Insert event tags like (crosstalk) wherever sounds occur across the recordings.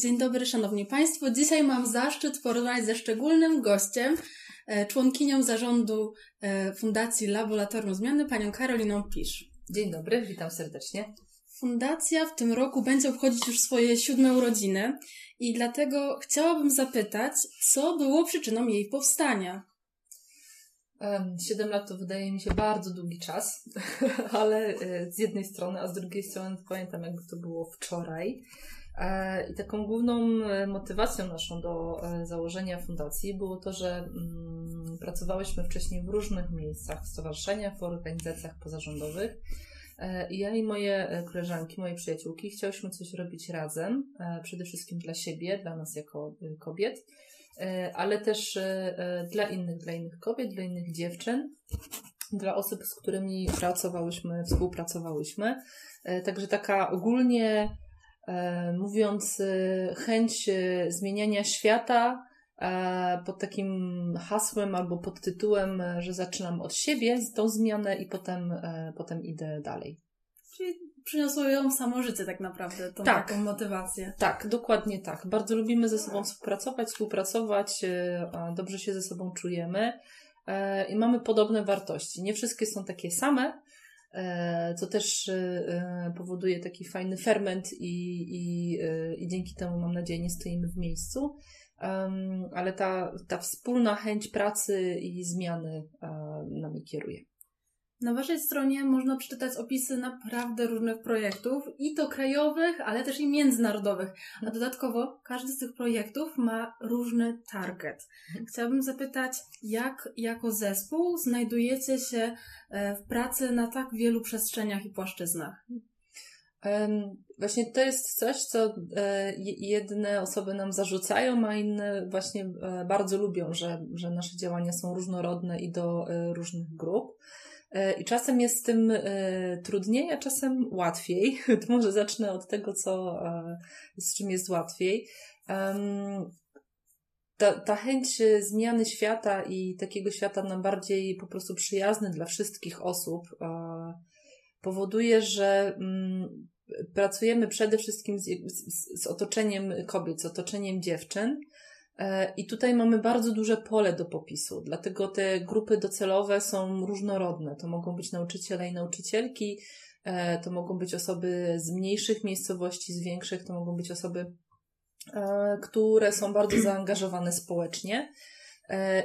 Dzień dobry, Szanowni Państwo. Dzisiaj mam zaszczyt porozmawiać ze szczególnym gościem, e, członkinią zarządu e, Fundacji Laboratorium Zmiany, panią Karoliną Pisz. Dzień dobry, witam serdecznie. Fundacja w tym roku będzie obchodzić już swoje siódme urodziny i dlatego chciałabym zapytać, co było przyczyną jej powstania? Siedem lat to wydaje mi się bardzo długi czas, (laughs) ale e, z jednej strony, a z drugiej strony pamiętam, jakby to było wczoraj. E, I taką główną e, motywacją naszą do założenia fundacji było to, że mm, pracowałyśmy wcześniej w różnych miejscach, w stowarzyszeniach, w organizacjach pozarządowych. I ja i moje koleżanki, moje przyjaciółki chciałyśmy coś robić razem, przede wszystkim dla siebie, dla nas jako kobiet E, ale też e, e, dla innych, dla innych kobiet, dla innych dziewczyn, dla osób, z którymi pracowałyśmy, współpracowałyśmy. Także taka ogólnie mówiąc, chęć zmieniania świata pod takim hasłem albo pod tytułem, że zaczynam od siebie tą zmianę i potem, potem idę dalej. Czyli przyniosło ją samo życie tak naprawdę, tą tak, taką motywację. Tak, dokładnie tak. Bardzo lubimy ze sobą współpracować, współpracować, e, dobrze się ze sobą czujemy e, i mamy podobne wartości. Nie wszystkie są takie same, e, co też powoduje taki fajny ferment i, i, i dzięki temu mam nadzieję nie stoimy w miejscu. ale ta, ta wspólna chęć pracy i zmiany nami kieruje. Na Waszej stronie można przeczytać opisy naprawdę różnych projektów, i to krajowych, ale też i międzynarodowych. A dodatkowo każdy z tych projektów ma różny target. Chciałabym zapytać, jak jako zespół znajdujecie się e, w pracy na tak wielu przestrzeniach i płaszczyznach? Właśnie to jest coś, co e, jedne osoby nam zarzucają, a inne właśnie e, bardzo lubią, że, że nasze działania są różnorodne i do różnych grup. E, I czasem jest z tym e, trudniej, a czasem łatwiej. (laughs) To może zacznę od tego, co, e, z czym jest łatwiej. Ta, ta chęć zmiany świata i takiego świata na bardziej po prostu przyjazny dla wszystkich osób powoduje, że mm, pracujemy przede wszystkim z, z, z otoczeniem kobiet, z otoczeniem dziewczyn I tutaj mamy bardzo duże pole do popisu, dlatego te grupy docelowe są różnorodne. To mogą być nauczyciele i nauczycielki, e, to mogą być osoby z mniejszych miejscowości, z większych, to mogą być osoby, e, które są bardzo (clears throat) zaangażowane społecznie.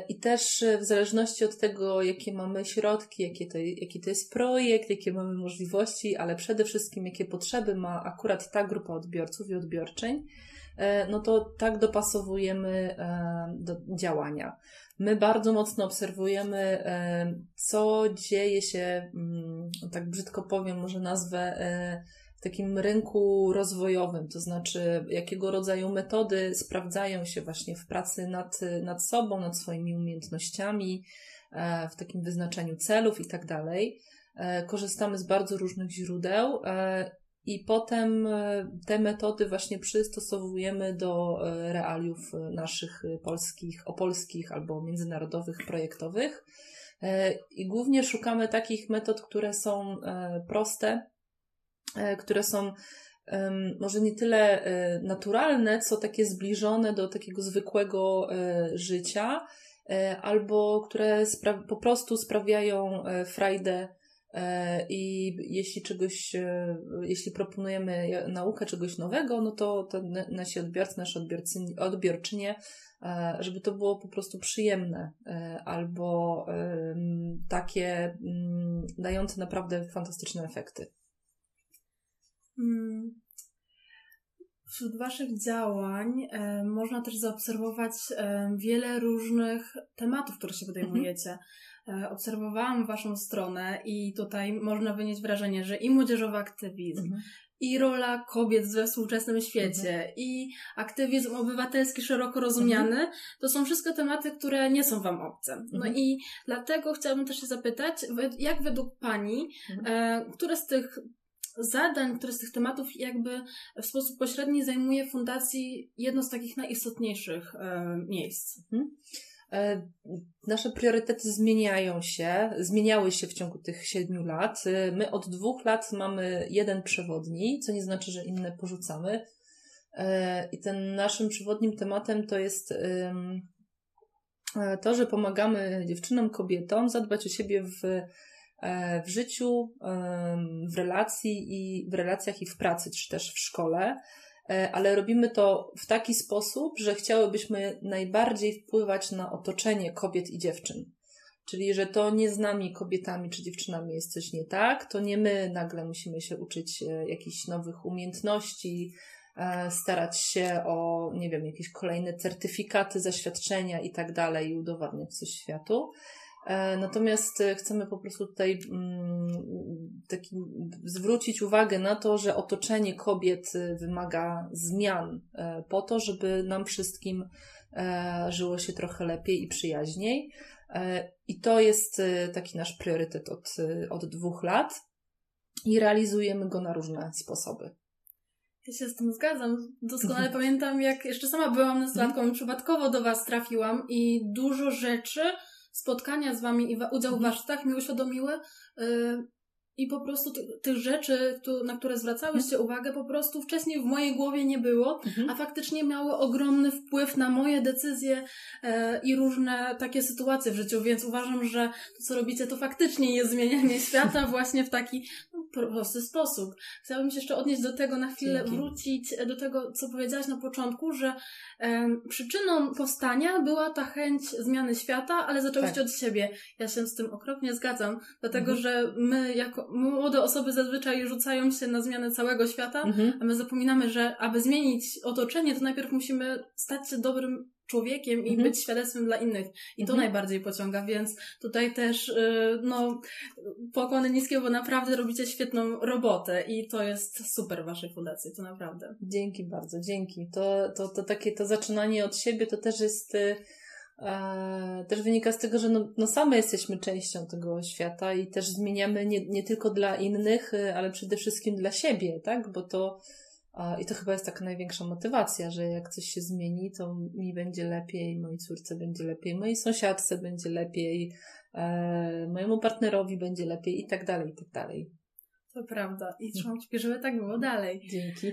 I też w zależności od tego, jakie mamy środki, jakie to, jaki to jest projekt, jakie mamy możliwości, ale przede wszystkim jakie potrzeby ma akurat ta grupa odbiorców i odbiorczeń, E, no to tak dopasowujemy e, do działania. My bardzo mocno obserwujemy, e, co dzieje się, mm, tak brzydko powiem, może nazwę, w takim rynku rozwojowym, to znaczy jakiego rodzaju metody sprawdzają się właśnie w pracy nad, nad sobą, nad swoimi umiejętnościami, w takim wyznaczaniu celów i tak dalej. Korzystamy z bardzo różnych źródeł i potem e, te metody właśnie przystosowujemy do e, realiów naszych polskich, opolskich albo międzynarodowych projektowych. E, I głównie szukamy takich metod, które są proste, które są może nie tyle naturalne, co takie zbliżone do takiego zwykłego życia, albo które po prostu sprawiają frajdę E, I jeśli czegoś, e, jeśli proponujemy naukę czegoś nowego, no to, to nasi odbiorcy, nasze odbiorczynie, e, żeby to było po prostu przyjemne albo takie dające naprawdę fantastyczne efekty. Mm. Wśród Waszych działań e, można też zaobserwować e, wiele różnych tematów, które się podejmujecie. Mhm. E, obserwowałam Waszą stronę i tutaj można wynieść wrażenie, że i młodzieżowy aktywizm, mhm. i rola kobiet we współczesnym świecie, mhm. i aktywizm obywatelski szeroko rozumiany, mhm. to są wszystko tematy, które nie są Wam obce. No mhm. i dlatego chciałabym też się zapytać, jak według Pani, mhm. e, które z tych zadań, które z tych tematów jakby w sposób pośredni zajmuje fundacji jedno z takich najistotniejszych e, miejsc? E, nasze priorytety zmieniają się, zmieniały się w ciągu tych siedmiu lat. E, my od dwóch lat mamy jeden przewodni, co nie znaczy, że inne porzucamy. I ten naszym przewodnim tematem to jest to, że pomagamy dziewczynom, kobietom zadbać o siebie w, w życiu, w relacji i w relacjach i w pracy, czy też w szkole. E, ale robimy to w taki sposób, że chciałybyśmy najbardziej wpływać na otoczenie kobiet i dziewczyn. Czyli, że to nie z nami, kobietami czy dziewczynami jest coś nie tak, to nie my nagle musimy się uczyć e, jakichś nowych umiejętności, e, starać się o, nie wiem, jakieś kolejne certyfikaty, zaświadczenia i tak dalej i udowadniać coś światu, natomiast e, chcemy po prostu tutaj mm, taki, zwrócić uwagę na to, że otoczenie kobiet e, wymaga zmian po to, żeby nam wszystkim żyło się trochę lepiej i przyjaźniej. I to jest taki nasz priorytet od, od dwóch lat i realizujemy go na różne sposoby. Ja się z tym zgadzam. Doskonale pamiętam, jak jeszcze sama byłam nastolatką i przypadkowo do Was trafiłam i dużo rzeczy spotkania z Wami i udział w mhm. warsztatach mi uświadomiły, y, i po prostu ty, tych rzeczy, tu, na które zwracałyście mhm. uwagę, po prostu wcześniej w mojej głowie nie było, mhm. a faktycznie miały ogromny wpływ na moje decyzje e, i różne takie sytuacje w życiu, więc uważam, że to, co robicie, to faktycznie jest zmienianie (laughs) świata właśnie w taki prosty sposób. Chciałabym się jeszcze odnieść do tego na chwilę, Dzięki. wrócić do tego, co powiedziałaś na początku, że e, przyczyną powstania była ta chęć zmiany świata, ale zaczęłyście tak. od siebie. Ja się z tym okropnie zgadzam, dlatego, mhm. że my jako młode osoby zazwyczaj rzucają się na zmianę całego świata, mhm. a my zapominamy, że aby zmienić otoczenie, to najpierw musimy stać się dobrym człowiekiem i mhm. być świadectwem dla innych. I to mhm. najbardziej pociąga, więc tutaj też yy, no pokłony niskie, bo naprawdę robicie świetną robotę i to jest super w waszej fundacji, to naprawdę. Dzięki bardzo, dzięki. To, to, to takie to zaczynanie od siebie to też jest... Yy E, też wynika z tego, że no, no same jesteśmy częścią tego świata i też zmieniamy nie, nie tylko dla innych, e, ale przede wszystkim dla siebie, tak? Bo to i to chyba jest taka największa motywacja, że jak coś się zmieni, to mi będzie lepiej, mojej córce będzie lepiej, mojej sąsiadce będzie lepiej, e, mojemu partnerowi będzie lepiej i tak dalej, i tak dalej. To prawda. I trzymam kciuki, żeby tak było dalej. Dzięki.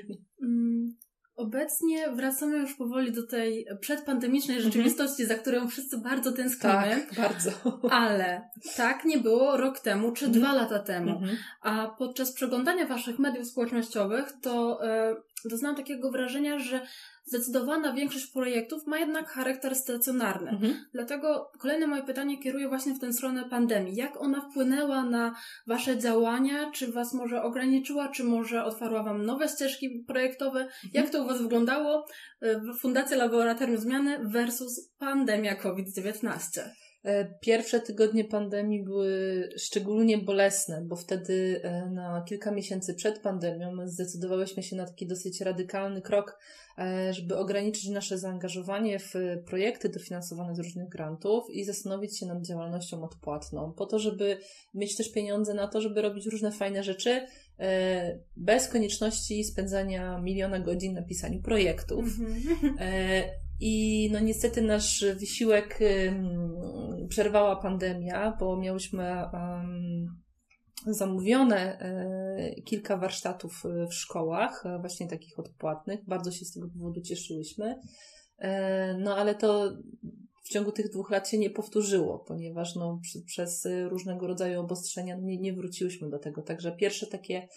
Obecnie wracamy już powoli do tej przedpandemicznej mhm. rzeczywistości, za którą wszyscy bardzo tęsknimy. Tak, bardzo. (laughs) Ale tak nie było rok temu czy dwa lata temu. Mhm. A podczas przeglądania waszych mediów społecznościowych to e, doznałam takiego wrażenia, że zdecydowana większość projektów ma jednak charakter stacjonarny. Mhm. Dlatego kolejne moje pytanie kieruję właśnie w tę stronę pandemii. Jak ona wpłynęła na Wasze działania? Czy Was może ograniczyła, czy może otwarła Wam nowe ścieżki projektowe? Mhm. Jak to u Was wyglądało? E, Fundacja Laboratorium Zmiany versus pandemia COVID-19. E, pierwsze tygodnie pandemii były szczególnie bolesne, bo wtedy e, na kilka miesięcy przed pandemią zdecydowałyśmy się na taki dosyć radykalny krok, e, żeby ograniczyć nasze zaangażowanie w projekty dofinansowane z różnych grantów i zastanowić się nad działalnością odpłatną, po to, żeby mieć też pieniądze na to, żeby robić różne fajne rzeczy, bez konieczności spędzania miliona godzin na pisaniu projektów. Mhm. I no niestety nasz wysiłek przerwała pandemia, bo miałyśmy zamówione y, kilka warsztatów w szkołach, e, właśnie takich odpłatnych. Bardzo się z tego powodu cieszyłyśmy. No ale to w ciągu tych dwóch lat się nie powtórzyło, ponieważ no, przy, przez różnego rodzaju obostrzenia nie, nie wróciłyśmy do tego. Także pierwsze takie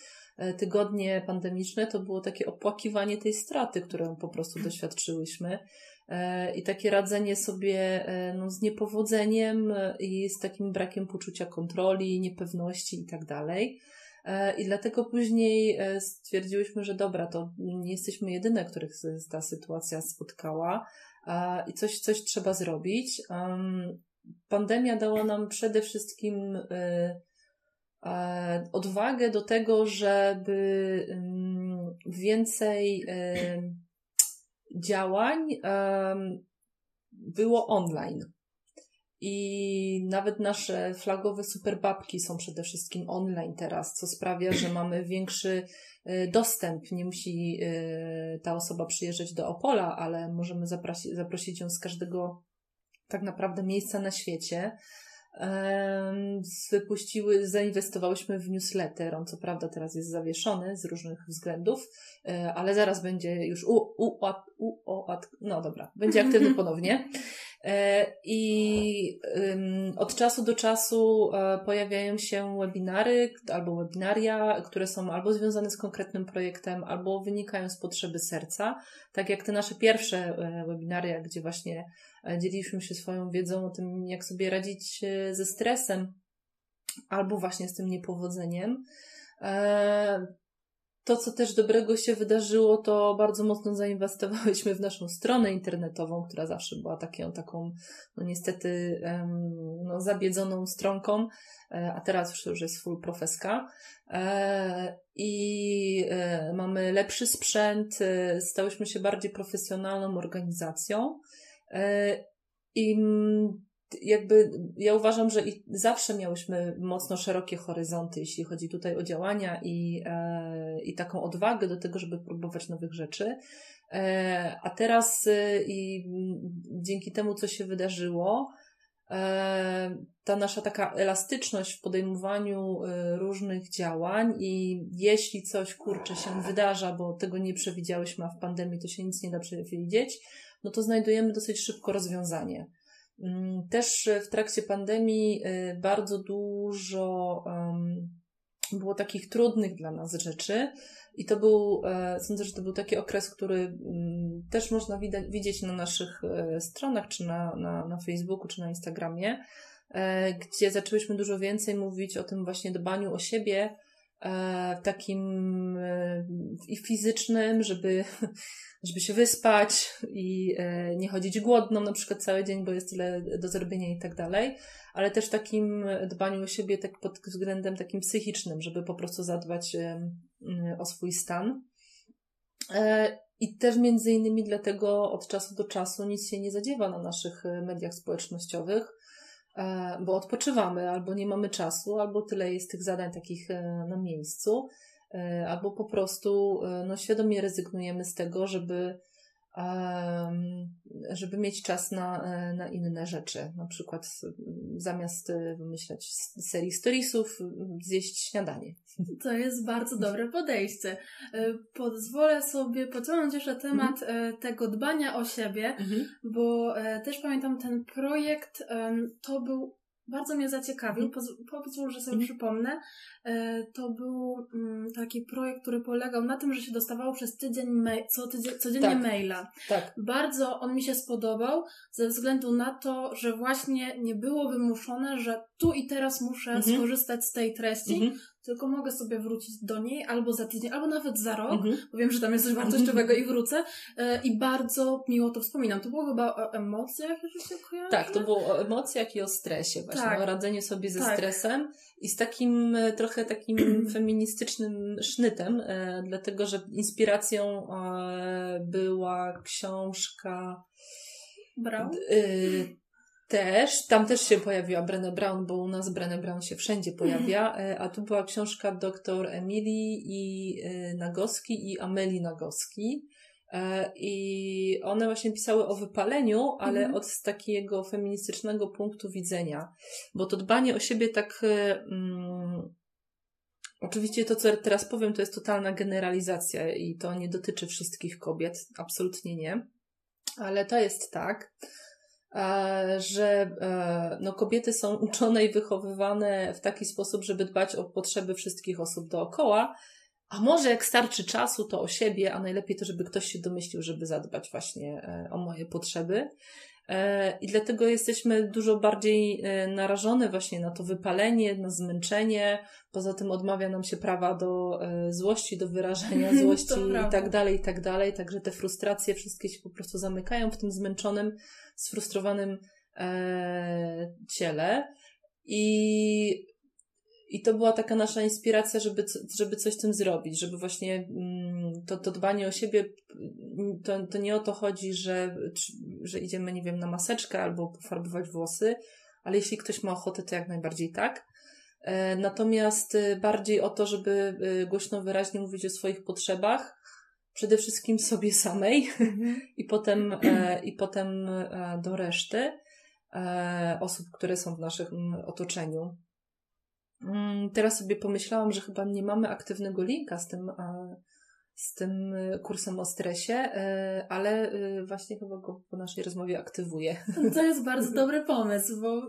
tygodnie pandemiczne to było takie opłakiwanie tej straty, którą po prostu doświadczyłyśmy. E, i takie radzenie sobie e, no, z niepowodzeniem e, i z takim brakiem poczucia kontroli, niepewności i tak dalej. I dlatego później stwierdziłyśmy, że dobra, to nie jesteśmy jedyne, których ta sytuacja spotkała i coś, coś trzeba zrobić. Pandemia dała nam przede wszystkim odwagę do tego, żeby więcej działań było online. I nawet nasze flagowe superbabki są przede wszystkim online teraz, co sprawia, że mamy większy e, dostęp. Nie musi e, ta osoba przyjeżdżać do Opola, ale możemy zaprosić, zaprosić ją z każdego tak naprawdę miejsca na świecie. Wypuściły, zainwestowałyśmy w newsletter. On co prawda teraz jest zawieszony z różnych względów, e, ale zaraz będzie już u, u, u, u, u no dobra, będzie aktywny ponownie. E, I od czasu do czasu e, pojawiają się webinary albo webinaria, które są albo związane z konkretnym projektem, albo wynikają z potrzeby serca. Tak jak te nasze pierwsze webinaria, gdzie właśnie dzieliliśmy się swoją wiedzą o tym, jak sobie radzić ze stresem, albo właśnie z tym niepowodzeniem. E, to, co też dobrego się wydarzyło, to bardzo mocno zainwestowałyśmy w naszą stronę internetową, która zawsze była taką, taką no niestety, no, zabiedzoną stronką, e, a teraz już jest full profeska. E, I mamy lepszy sprzęt, stałyśmy się bardziej profesjonalną organizacją. I jakby ja uważam, że i zawsze miałyśmy mocno szerokie horyzonty, jeśli chodzi tutaj o działania i, e, i taką odwagę do tego, żeby próbować nowych rzeczy. E, a teraz e, i dzięki temu, co się wydarzyło, e, ta nasza taka elastyczność w podejmowaniu e, różnych działań i jeśli coś kurczę się wydarza, bo tego nie przewidziałyśmy, a w pandemii to się nic nie da przewidzieć, no to znajdujemy dosyć szybko rozwiązanie. Mm, też w trakcie pandemii y, bardzo dużo było takich trudnych dla nas rzeczy. I to był, e, sądzę, że to był taki okres, który mm, też można widać, widzieć na naszych e, stronach, czy na, na, na Facebooku, czy na Instagramie, e, gdzie zaczęłyśmy dużo więcej mówić o tym właśnie dbaniu o siebie, takim i fizycznym, żeby (laughs) żeby się wyspać i e, nie chodzić głodną na przykład cały dzień, bo jest tyle do zrobienia i tak dalej, ale też takim dbaniu o siebie tak pod względem takim psychicznym, żeby po prostu zadbać o swój stan. E, I też między innymi dlatego od czasu do czasu nic się nie zadziewa na naszych e, mediach społecznościowych, bo odpoczywamy, albo nie mamy czasu, albo tyle jest tych zadań takich na miejscu. E, albo po prostu e, no, świadomie rezygnujemy z tego, żeby, żeby mieć czas na, e, na inne rzeczy. Na przykład zamiast wymyślać serii storiesów, zjeść śniadanie. To jest bardzo dobre podejście. Pozwolę sobie pociągnąć jeszcze temat mhm. tego dbania o siebie, mhm. bo też pamiętam ten projekt, to był bardzo mnie zaciekawił. Mhm. Pozwól, że sobie mm. przypomnę. E, to był mm, taki projekt, który polegał na tym, że się dostawało przez tydzień co tydzień, codziennie tak. maila. Tak. Bardzo on mi się spodobał ze względu na to, że właśnie nie było wymuszone, że tu i teraz muszę mhm. skorzystać z tej treści, mhm tylko mogę sobie wrócić do niej albo za tydzień, albo nawet za rok, mhm. bo wiem, że tam jest coś wartościowego i wrócę. E, I bardzo miło to wspominam. To było chyba o emocjach, jeżeli się kojarzy? Tak, to było o emocjach i o stresie, właśnie tak. o radzeniu sobie ze tak. stresem i z takim e, trochę takim (clears throat) feministycznym sznytem, e, dlatego że inspiracją była książka Brown? Też, tam też się pojawiła Brené Brown, bo u nas Brené Brown się wszędzie pojawia, e, a tu była książka dr Emilii i e, Nagoski i Ameli Nagoski. E, I one właśnie pisały o wypaleniu, ale mhm. od takiego feministycznego punktu widzenia. Bo to dbanie o siebie tak. Mm, oczywiście to, co teraz powiem, to jest totalna generalizacja i to nie dotyczy wszystkich kobiet. Absolutnie nie. Ale to jest tak, że e, no, kobiety są uczone i wychowywane w taki sposób, żeby dbać o potrzeby wszystkich osób dookoła, a może jak starczy czasu, to o siebie, a najlepiej to, żeby ktoś się domyślił, żeby zadbać właśnie e, o moje potrzeby. I dlatego jesteśmy dużo bardziej narażone właśnie na to wypalenie, na zmęczenie. Poza tym odmawia nam się prawa do złości, do wyrażenia (laughs) złości i tak dalej, i tak dalej. Także te frustracje wszystkie się po prostu zamykają w tym zmęczonym sfrustrowanym e, ciele. I, I to była taka nasza inspiracja, żeby, żeby coś z tym zrobić, żeby właśnie mm, to, to dbanie o siebie, to, to nie o to chodzi, że, że idziemy, nie wiem, na maseczkę albo pofarbować włosy, ale jeśli ktoś ma ochotę, to jak najbardziej tak. E, natomiast e, bardziej o to, żeby e, głośno, wyraźnie mówić o swoich potrzebach, przede wszystkim sobie samej mhm. (laughs) i, potem, i potem do reszty. osób, które są w naszym otoczeniu. Mm, teraz sobie pomyślałam, że chyba nie mamy aktywnego linka z tym, z tym kursem o stresie, ale właśnie chyba go po naszej rozmowie aktywuję. To jest bardzo (laughs) dobry pomysł, bo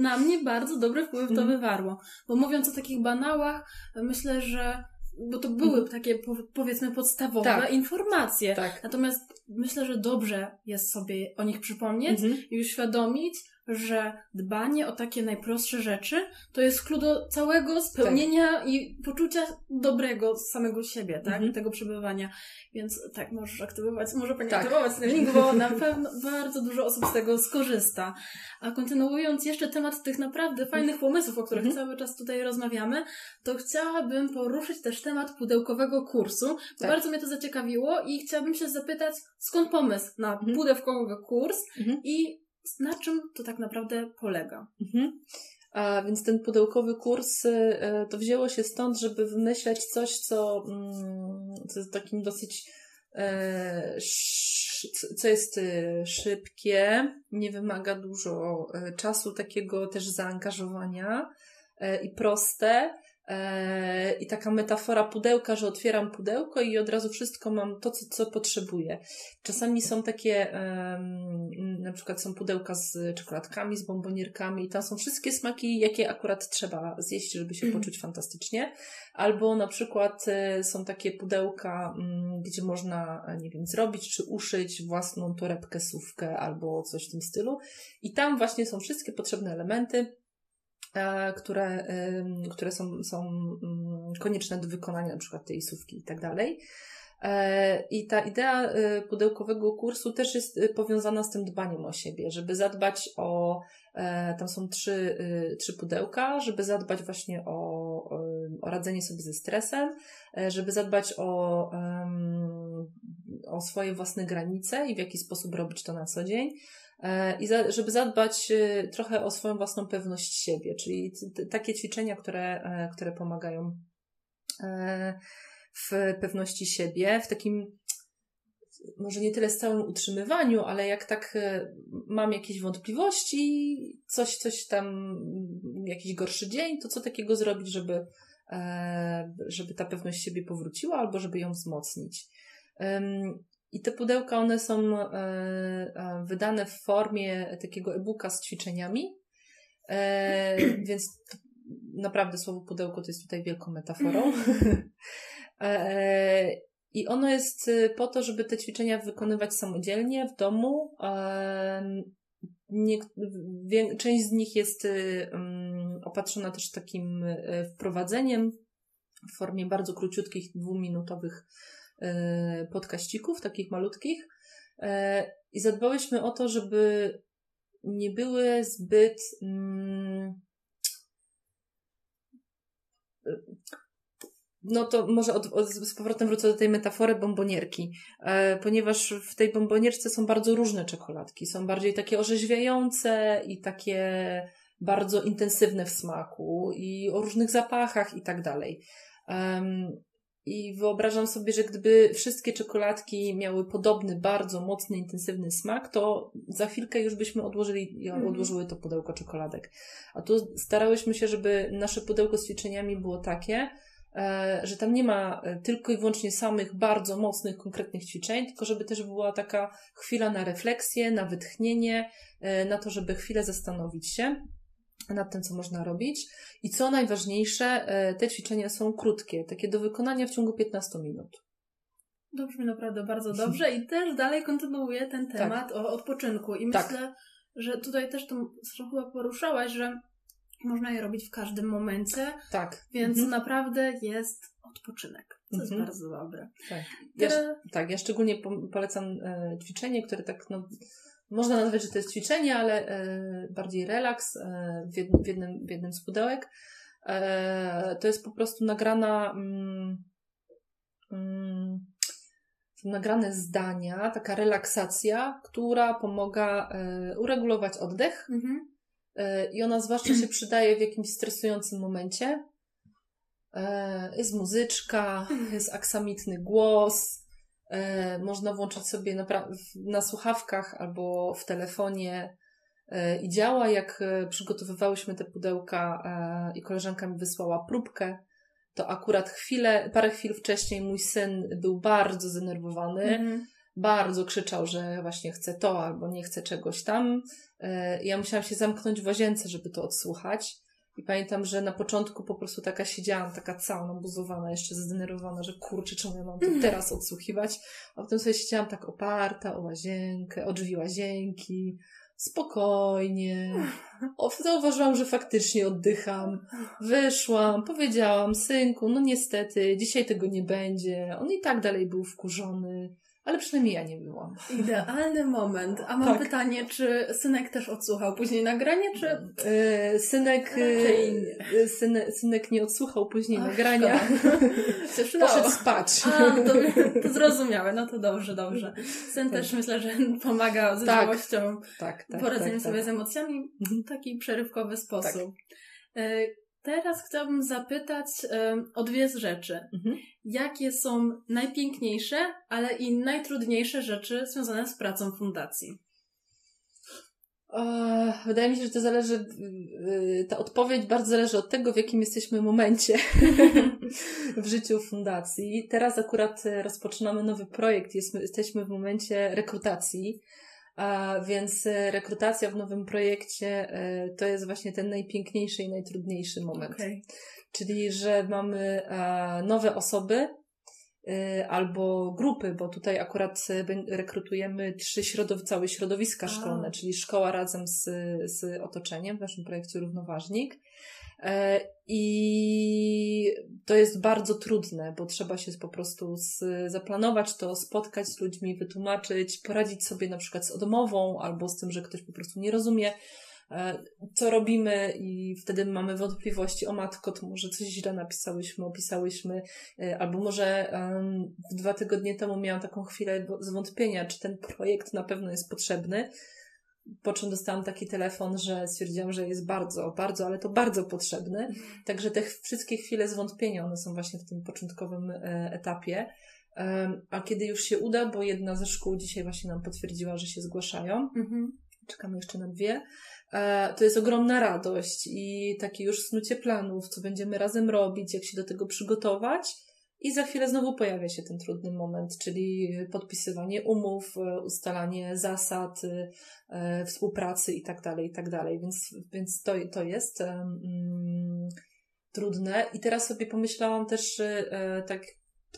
na mnie bardzo dobry wpływ to mhm. wywarło. Bo mówiąc o takich banałach, myślę, że bo to były mhm. takie powiedzmy podstawowe tak. informacje. Tak. Natomiast myślę, że dobrze jest sobie o nich przypomnieć mhm. i uświadomić, że dbanie o takie najprostsze rzeczy to jest klucz do całego spełnienia tak. i poczucia dobrego z samego siebie, tak? Mhm. Tego przebywania. Więc tak, możesz aktywować, może Pani tak. aktywować ten link, (laughs) bo na pewno bardzo dużo osób z tego skorzysta. A kontynuując jeszcze temat tych naprawdę fajnych pomysłów, o których mhm. cały czas tutaj rozmawiamy, to chciałabym poruszyć też temat pudełkowego kursu. Tak. Bardzo mnie to zaciekawiło i chciałabym się zapytać, skąd pomysł na mhm. pudełkowy kurs mhm. i na czym to tak naprawdę polega. Mhm. A więc ten pudełkowy kurs y, to wzięło się stąd, żeby wymyśleć coś, co, mm, co jest takim dosyć e, co jest y, szybkie, nie wymaga dużo czasu, takiego też zaangażowania i proste, I taka metafora pudełka, że otwieram pudełko i od razu wszystko mam to, co, co potrzebuję. Czasami są takie, na przykład są pudełka z czekoladkami, z bombonierkami i tam są wszystkie smaki, jakie akurat trzeba zjeść, żeby się mhm. poczuć fantastycznie. Albo na przykład e, są takie pudełka, mm, gdzie można, nie wiem, zrobić czy uszyć własną torebkę, sówkę albo coś w tym stylu. I tam właśnie są wszystkie potrzebne elementy E, które, które są, są mm, konieczne do wykonania na przykład tej słówki i tak dalej. E, I ta idea e, pudełkowego kursu też jest powiązana z tym dbaniem o siebie, żeby zadbać o, tam są trzy, trzy pudełka, żeby zadbać właśnie o, o radzenie sobie ze stresem, żeby zadbać o, o swoje własne granice i w jaki sposób robić to na co dzień, E, i za, żeby zadbać e, trochę o swoją własną pewność siebie, czyli takie ćwiczenia, które, e, które pomagają w pewności siebie, w takim może nie tyle stałym utrzymywaniu, ale jak tak mam jakieś wątpliwości, coś, coś tam, jakiś gorszy dzień, to co takiego zrobić, żeby, żeby ta pewność siebie powróciła albo żeby ją wzmocnić. I te pudełka, one są e, e, wydane w formie takiego e-booka z ćwiczeniami, e, (clears throat) więc naprawdę słowo pudełko to jest tutaj wielką metaforą. (laughs) I ono jest po to, żeby te ćwiczenia wykonywać samodzielnie w domu. Nie, część z nich jest opatrzona też takim wprowadzeniem w formie bardzo króciutkich, dwuminutowych podkaścików, takich malutkich. E, I zadbałyśmy o to, żeby nie były zbyt. Mm, no to może od, od, z powrotem wrócę do tej metafory bombonierki, ponieważ w tej bombonierce są bardzo różne czekoladki. Są bardziej takie orzeźwiające i takie bardzo intensywne w smaku i o różnych zapachach i tak dalej. I wyobrażam sobie, że gdyby wszystkie czekoladki miały podobny, bardzo mocny, intensywny smak, to za chwilkę już byśmy odłożyli, mm. odłożyły to pudełko czekoladek. A tu starałyśmy się, żeby nasze pudełko z ćwiczeniami było takie, e, że tam nie ma e, tylko i wyłącznie samych bardzo mocnych, konkretnych ćwiczeń, tylko żeby też była taka chwila na refleksję, na wytchnienie, e, na to, żeby chwilę zastanowić się nad tym, co można robić. I co najważniejsze, e, te ćwiczenia są krótkie, takie do wykonania w ciągu 15 minut. To brzmi naprawdę bardzo dobrze i też dalej kontynuuję ten tak. temat tak. o odpoczynku. I tak. myślę, że tutaj też to chyba poruszałaś, że można je robić w każdym momencie. Tak. Więc mhm. naprawdę jest odpoczynek. To mhm. jest bardzo dobre. Tak. Ja, tak, ja szczególnie polecam e, ćwiczenie, które tak no, można nazwać, że to jest ćwiczenie, ale e, bardziej relaks e, w, jednym, w, jednym, w jednym z pudełek. E, to jest po prostu nagrana mm, mm, są nagrane zdania, taka relaksacja, która pomaga uregulować oddech. Mhm. I ona zwłaszcza się przydaje w jakimś stresującym momencie. Jest muzyczka, jest aksamitny głos, E, można włączyć sobie na, na słuchawkach albo w telefonie e, i działa. Jak przygotowywałyśmy te pudełka i koleżanka mi wysłała próbkę, to akurat chwilę, parę chwil wcześniej mój syn był bardzo zdenerwowany. Mhm. Bardzo krzyczał, że właśnie chce to albo nie chce czegoś tam. Ja musiałam się zamknąć w łazience, żeby to odsłuchać. I pamiętam, że na początku po prostu taka siedziałam, taka cała nabuzowana, jeszcze zdenerwowana, że kurczę, czemu ja mam to teraz odsłuchiwać? A potem sobie siedziałam tak oparta o łazienkę, o drzwi łazienki, spokojnie. O, zauważyłam, że faktycznie oddycham. Wyszłam, powiedziałam, synku, no niestety, dzisiaj tego nie będzie. On i tak dalej był wkurzony. Ale przynajmniej ja nie byłam. Idealny moment. A mam tak. pytanie, czy synek też odsłuchał później nagranie, czy... Yy, synek, yy, synek, synek nie odsłuchał później Ach, nagrania. (laughs) Poszedł spać. A, to, to zrozumiałe. No to dobrze, dobrze. Syn tak. też myślę, że pomaga z tak. tak, tak, poradzeniem tak, sobie tak. z emocjami w mhm. taki przerywkowy sposób. Tak. Teraz chciałabym zapytać um, o dwie rzeczy. Mhm. Jakie są najpiękniejsze, ale i najtrudniejsze rzeczy związane z pracą fundacji? Wydaje mi się, że to zależy, y, y, ta odpowiedź bardzo zależy od tego, w jakim jesteśmy momencie (laughs) w życiu fundacji. Teraz akurat rozpoczynamy nowy projekt, jesteśmy w momencie rekrutacji. A więc e, rekrutacja w nowym projekcie e, to jest właśnie ten najpiękniejszy i najtrudniejszy moment. Okay. Czyli, że mamy nowe osoby e, albo grupy, bo tutaj akurat rekrutujemy trzy środow całe środowiska szkolne, czyli szkoła razem z, z otoczeniem w naszym projekcie Równoważnik I to jest bardzo trudne, bo trzeba się po prostu z, zaplanować to, spotkać z ludźmi, wytłumaczyć, poradzić sobie na przykład z odmową albo z tym, że ktoś po prostu nie rozumie, e, co robimy i wtedy mamy wątpliwości, o matko, to może coś źle napisałyśmy, opisałyśmy, e, albo może um, dwa tygodnie temu miałam taką chwilę zwątpienia, czy ten projekt na pewno jest potrzebny, po czym dostałam taki telefon, że stwierdziłam, że jest bardzo, bardzo, ale to bardzo potrzebny. Także te wszystkie chwile zwątpienia, one są właśnie w tym początkowym e, etapie. A kiedy już się uda, bo jedna ze szkół dzisiaj właśnie nam potwierdziła, że się zgłaszają, mhm. czekamy jeszcze na dwie, e, to jest ogromna radość i takie już snucie planów, co będziemy razem robić, jak się do tego przygotować. I za chwilę znowu pojawia się ten trudny moment, czyli podpisywanie umów, e, ustalanie zasad e, współpracy i tak dalej, i tak. Więc, więc to, to jest um, trudne. I teraz sobie pomyślałam też e, tak,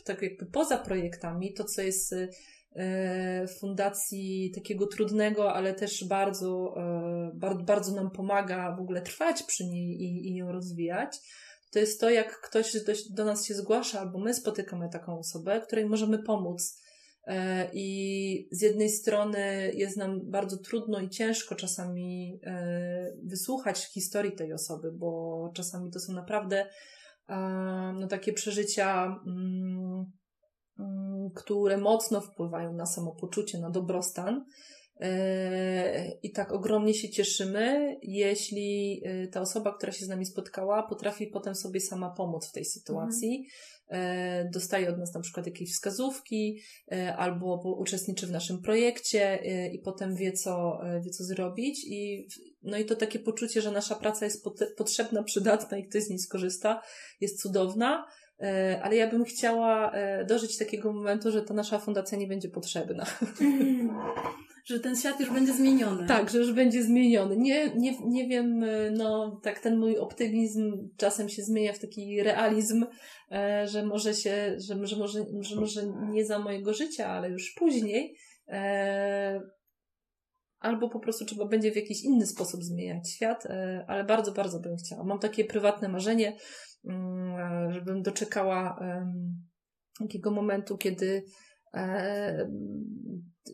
tak jakby poza projektami, to co jest e, fundacji takiego trudnego, ale też e, bardzo, bardzo nam pomaga w ogóle trwać przy niej i, i ją rozwijać to jest to, jak ktoś do, nas się zgłasza, albo my spotykamy taką osobę, której możemy pomóc. E, I z jednej strony jest nam bardzo trudno i ciężko czasami e, wysłuchać historii tej osoby, bo czasami to są naprawdę e, no, takie przeżycia, mm, mm, które mocno wpływają na samopoczucie, na dobrostan. Yy, I tak ogromnie się cieszymy, jeśli yy, ta osoba, która się z nami spotkała, potrafi potem sobie sama pomóc w tej sytuacji. Mhm. Dostaje od nas na przykład jakieś wskazówki, albo uczestniczy w naszym projekcie i potem wie, co, wie, co zrobić. I, no i to takie poczucie, że nasza praca jest potrzebna, przydatna i ktoś z niej skorzysta, jest cudowna. Ale ja bym chciała dożyć takiego momentu, że ta nasza fundacja nie będzie potrzebna. Że ten świat już będzie zmieniony. Tak, że już będzie zmieniony. Nie, nie, nie wiem, e, no tak ten mój optymizm czasem się zmienia w taki realizm, e, że może się, że, że, może, że może nie za mojego życia, ale już później. E, albo po prostu trzeba będzie w jakiś inny sposób zmieniać świat, ale bardzo, bardzo bym chciała. Mam takie prywatne marzenie, mm, żebym doczekała takiego momentu, kiedy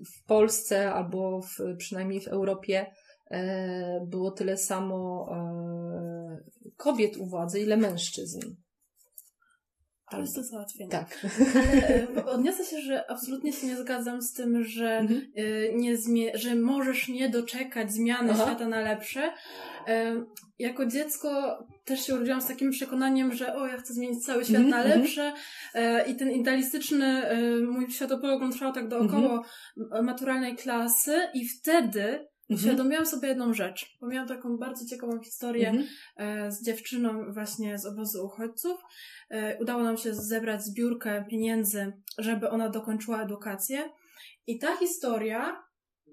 w Polsce albo w, przynajmniej w Europie e, było tyle samo e, kobiet u władzy, ile mężczyzn. To jest do załatwienia. Tak. Ale e, odniosę się, że absolutnie się nie zgadzam z tym, że, mhm. nie zmie- że możesz nie doczekać zmiany Aha. świata na lepsze. Jako dziecko też się urodziłam z takim przekonaniem, że o, ja chcę zmienić cały świat mm -hmm. na mhm. lepsze i ten idealistyczny mój światopogląd trwał tak dookoło mm -hmm. maturalnej klasy i wtedy mhm. uświadomiłam sobie jedną rzecz, bo miałam taką bardzo ciekawą historię mhm. E, z dziewczyną właśnie z obozu uchodźców. E, udało nam się zebrać zbiórkę pieniędzy, żeby ona dokończyła edukację. I ta historia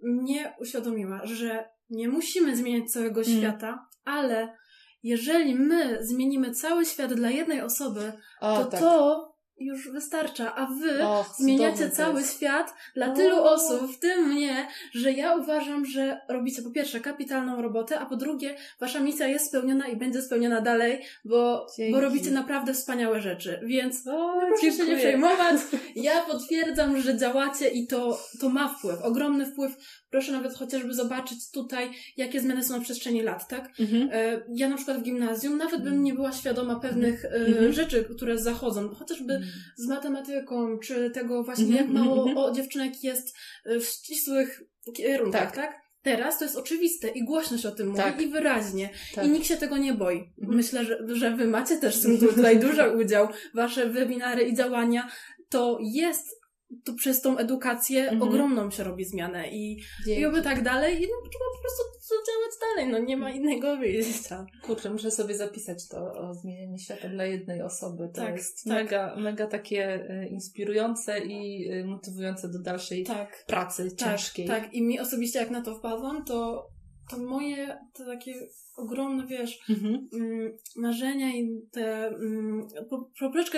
mnie uświadomiła, że nie musimy zmieniać całego mm. świata, ale jeżeli my zmienimy cały świat dla jednej osoby, o, to tak. to już wystarcza, a wy Och, zmieniacie cały świat dla tylu osób, w tym mnie, że ja uważam, że robicie po pierwsze kapitalną robotę, a po drugie wasza misja jest spełniona i będzie spełniona dalej, bo, bo robicie naprawdę wspaniałe rzeczy, więc o, proszę się nie przejmować. (laughs) Ja potwierdzam, że działacie i to, to ma wpływ, ogromny wpływ. Proszę nawet chociażby zobaczyć tutaj, jakie zmiany są na przestrzeni lat, tak? Mhm. E, ja na przykład w gimnazjum nawet bym nie była świadoma pewnych e, mhm. rzeczy, które zachodzą, chociażby mhm z matematyką, czy tego właśnie, -hmm, jak mało o dziewczynek jest w ścisłych kierunkach, tak? tak? Teraz to jest oczywiste i głośność o tym mówi tak. i wyraźnie. Tak. I nikt się tego nie boi. Mhm. Myślę, że, że wy macie też tutaj duży udział. Wasze webinary i działania to jest to przez tą edukację mhm. ogromną się robi zmianę i, i oby tak dalej i no, trzeba po prostu działać dalej, no nie ma innego wyjścia. Kurczę, muszę sobie zapisać to o zmienieniu świata dla jednej osoby. To tak, jest tak. mega, mega takie e, inspirujące i e, motywujące do dalszej tak, pracy tak, ciężkiej. Tak, i mi osobiście jak na to wpadłam, to to moje te takie ogromne, wiesz, mhm. Mm, marzenia i te mm,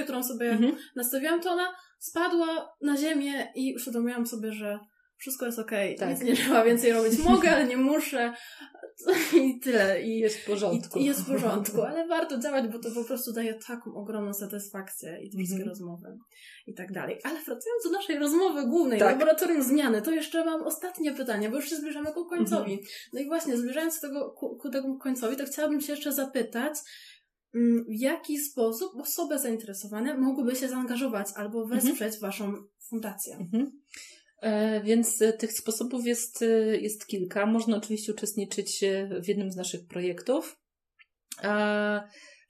którą sobie mhm. nastawiłam, to ona spadła na ziemię i uświadomiłam sobie, że wszystko jest okej, okay. tak. nic nie trzeba więcej robić. Mogę, ale nie muszę. (laughs) I tyle. I jest w porządku. I, jest w porządku, (laughs) ale warto działać, bo to po prostu daje taką ogromną satysfakcję i te wszystkie mm -hmm. rozmowy i tak dalej. Ale wracając do naszej rozmowy głównej, tak. laboratorium zmiany, to jeszcze mam ostatnie pytanie, bo już się zbliżamy ku końcowi. Mm -hmm. No i właśnie, zbliżając tego, ku, ku tego końcowi, to chciałabym się jeszcze zapytać, mm, w jaki sposób osoby zainteresowane mogłyby się zaangażować albo mhm. wesprzeć Waszą fundację. E, więc e, tych sposobów jest, e, jest kilka. Można oczywiście uczestniczyć w jednym z naszych projektów.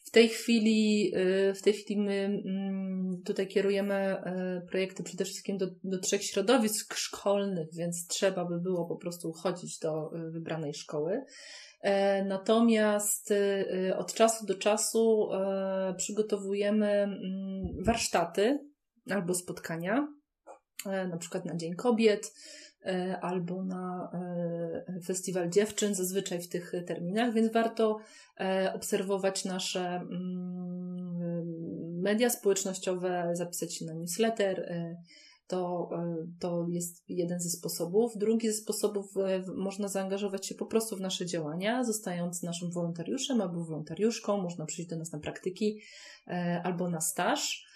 W tej chwili, w tej chwili my mm, tutaj kierujemy projekty przede wszystkim do, do trzech środowisk szkolnych, więc trzeba by było po prostu chodzić do wybranej szkoły. Natomiast od czasu do czasu przygotowujemy mm, warsztaty albo spotkania na przykład na Dzień Kobiet e, albo na e, Festiwal Dziewczyn, zazwyczaj w tych terminach, więc warto obserwować nasze mm, media społecznościowe, zapisać się na newsletter. To, to jest jeden ze sposobów. Drugi ze sposobów, można zaangażować się po prostu w nasze działania, zostając naszym wolontariuszem albo wolontariuszką. Można przyjść do nas na praktyki albo na staż.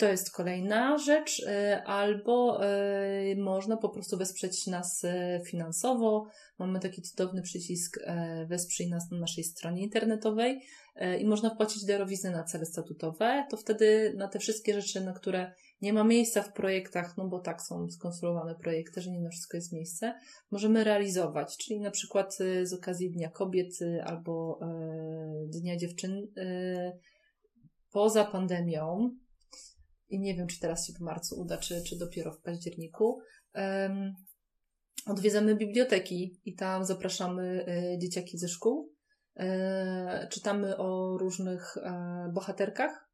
To jest kolejna rzecz, y, albo y, można po prostu wesprzeć nas y, finansowo. Mamy taki cudowny przycisk wesprzyj nas na naszej stronie internetowej i można wpłacić darowiznę na cele statutowe. To wtedy na te wszystkie rzeczy, na które nie ma miejsca w projektach, no bo tak są skonstruowane projekty, że nie na wszystko jest miejsce, możemy realizować. Czyli na przykład z okazji Dnia Kobiet albo Dnia Dziewczyn poza pandemią i nie wiem, czy teraz się w marcu uda, czy, czy dopiero w październiku. Um, odwiedzamy biblioteki i tam zapraszamy y, dzieciaki ze szkół. E, czytamy o różnych e, bohaterkach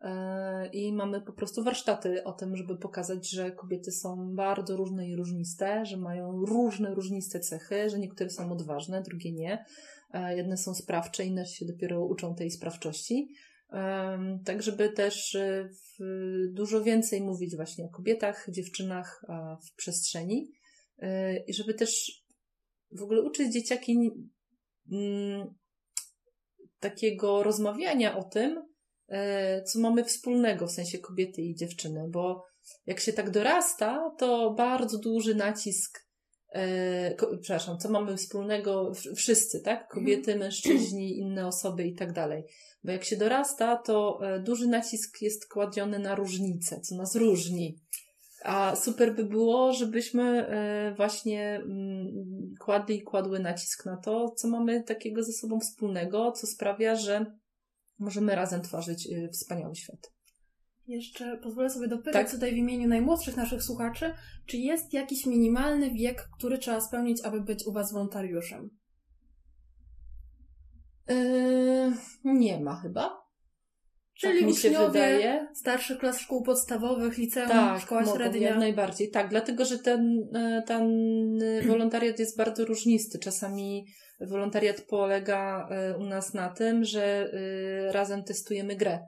e, i mamy po prostu warsztaty o tym, żeby pokazać, że kobiety są bardzo różne i różniste, że mają różne, różniste cechy, że niektóre są odważne, drugie nie. Jedne są sprawcze, inne się dopiero uczą tej sprawczości tak żeby też e, dużo więcej mówić właśnie o kobietach, dziewczynach w przestrzeni. E, i żeby też w ogóle uczyć dzieciaki mm, takiego rozmawiania o tym, e, co mamy wspólnego w sensie kobiety i dziewczyny, bo jak się tak dorasta, to bardzo duży nacisk ko, przepraszam, co mamy wspólnego wszyscy, tak? Kobiety, mhm. mężczyźni, inne osoby i tak dalej. Bo jak się dorasta, to e, duży nacisk jest kładziony na różnice, co nas różni. A super by było, żebyśmy e, właśnie mm, kładli i kładły nacisk na to, co mamy takiego ze sobą wspólnego, co sprawia, że możemy razem tworzyć e, wspaniały świat. Jeszcze pozwolę sobie dopytać tak? tutaj w imieniu najmłodszych naszych słuchaczy, czy jest jakiś minimalny wiek, który trzeba spełnić, aby być u Was wolontariuszem? Yy, nie ma chyba. Czyli tak mi się wydaje. starszych klas szkół podstawowych, liceum, tak, szkoła mogą, średnia. jak najbardziej. Tak, dlatego, że ten, e, ten wolontariat jest bardzo różnisty. Czasami wolontariat polega e, u nas na tym, że e, razem testujemy grę.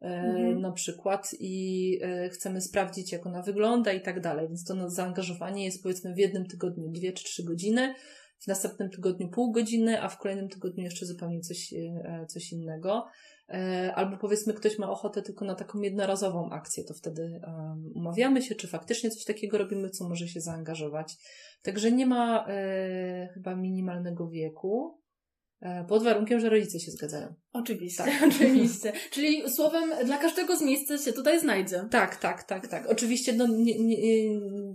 Mhm. Na przykład i chcemy sprawdzić, jak ona wygląda i tak dalej. Więc to zaangażowanie jest powiedzmy w jednym tygodniu dwie czy trzy godziny, w następnym tygodniu pół godziny, a w kolejnym tygodniu jeszcze zupełnie coś, coś innego. E, albo powiedzmy ktoś ma ochotę tylko na taką jednorazową akcję, to wtedy um, umawiamy się, czy faktycznie coś takiego robimy, co może się zaangażować. Także nie ma e, chyba minimalnego wieku. E, pod warunkiem, że rodzice się zgadzają. Oczywiście, tak. (laughs) oczywiście. Czyli słowem, dla każdego z miejsca się tutaj znajdzie. Tak, tak, tak, tak. Oczywiście no, nie, nie,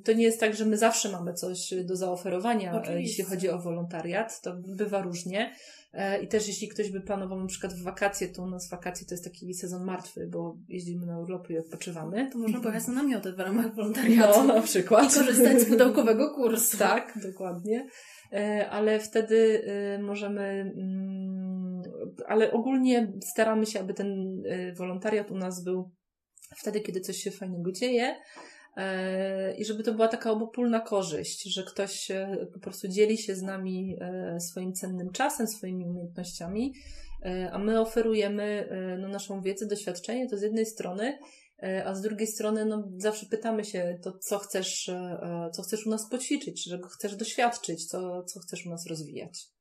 to nie jest tak, że my zawsze mamy coś do zaoferowania, oczywiście. jeśli chodzi o wolontariat. To bywa różnie. E, I też jeśli ktoś by planował na przykład w wakacje, to u nas wakacje to jest taki sezon martwy, bo jeździmy na urlopy i odpoczywamy. To można pojechać na namioty w ramach wolontariatu. No, na przykład. I korzystać z pudełkowego kursu. Tak, dokładnie. E, ale wtedy e, możemy, mm, ale ogólnie staramy się, aby ten wolontariat u nas był wtedy, kiedy coś się fajnego dzieje, i żeby to była taka obopólna korzyść, że ktoś po prostu dzieli się z nami e, swoim cennym czasem, swoimi umiejętnościami, e, a my oferujemy no, naszą wiedzę, doświadczenie, to z jednej strony, a z drugiej strony no, zawsze pytamy się, to co chcesz, co chcesz u nas poćwiczyć, czego chcesz doświadczyć, co, co chcesz u nas rozwijać.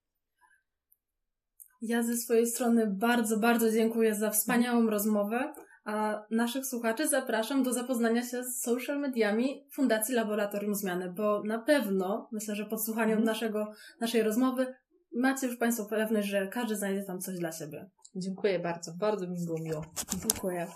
Ja ze swojej strony bardzo, bardzo dziękuję za wspaniałą rozmowę. A naszych słuchaczy zapraszam do zapoznania się z social mediami Fundacji Laboratorium Zmiany, bo na pewno, myślę, że pod słuchaniem mm. naszego, naszej rozmowy macie już Państwo pewność, że każdy znajdzie tam coś dla siebie. Dziękuję bardzo, bardzo mi było miło. Dziękuję.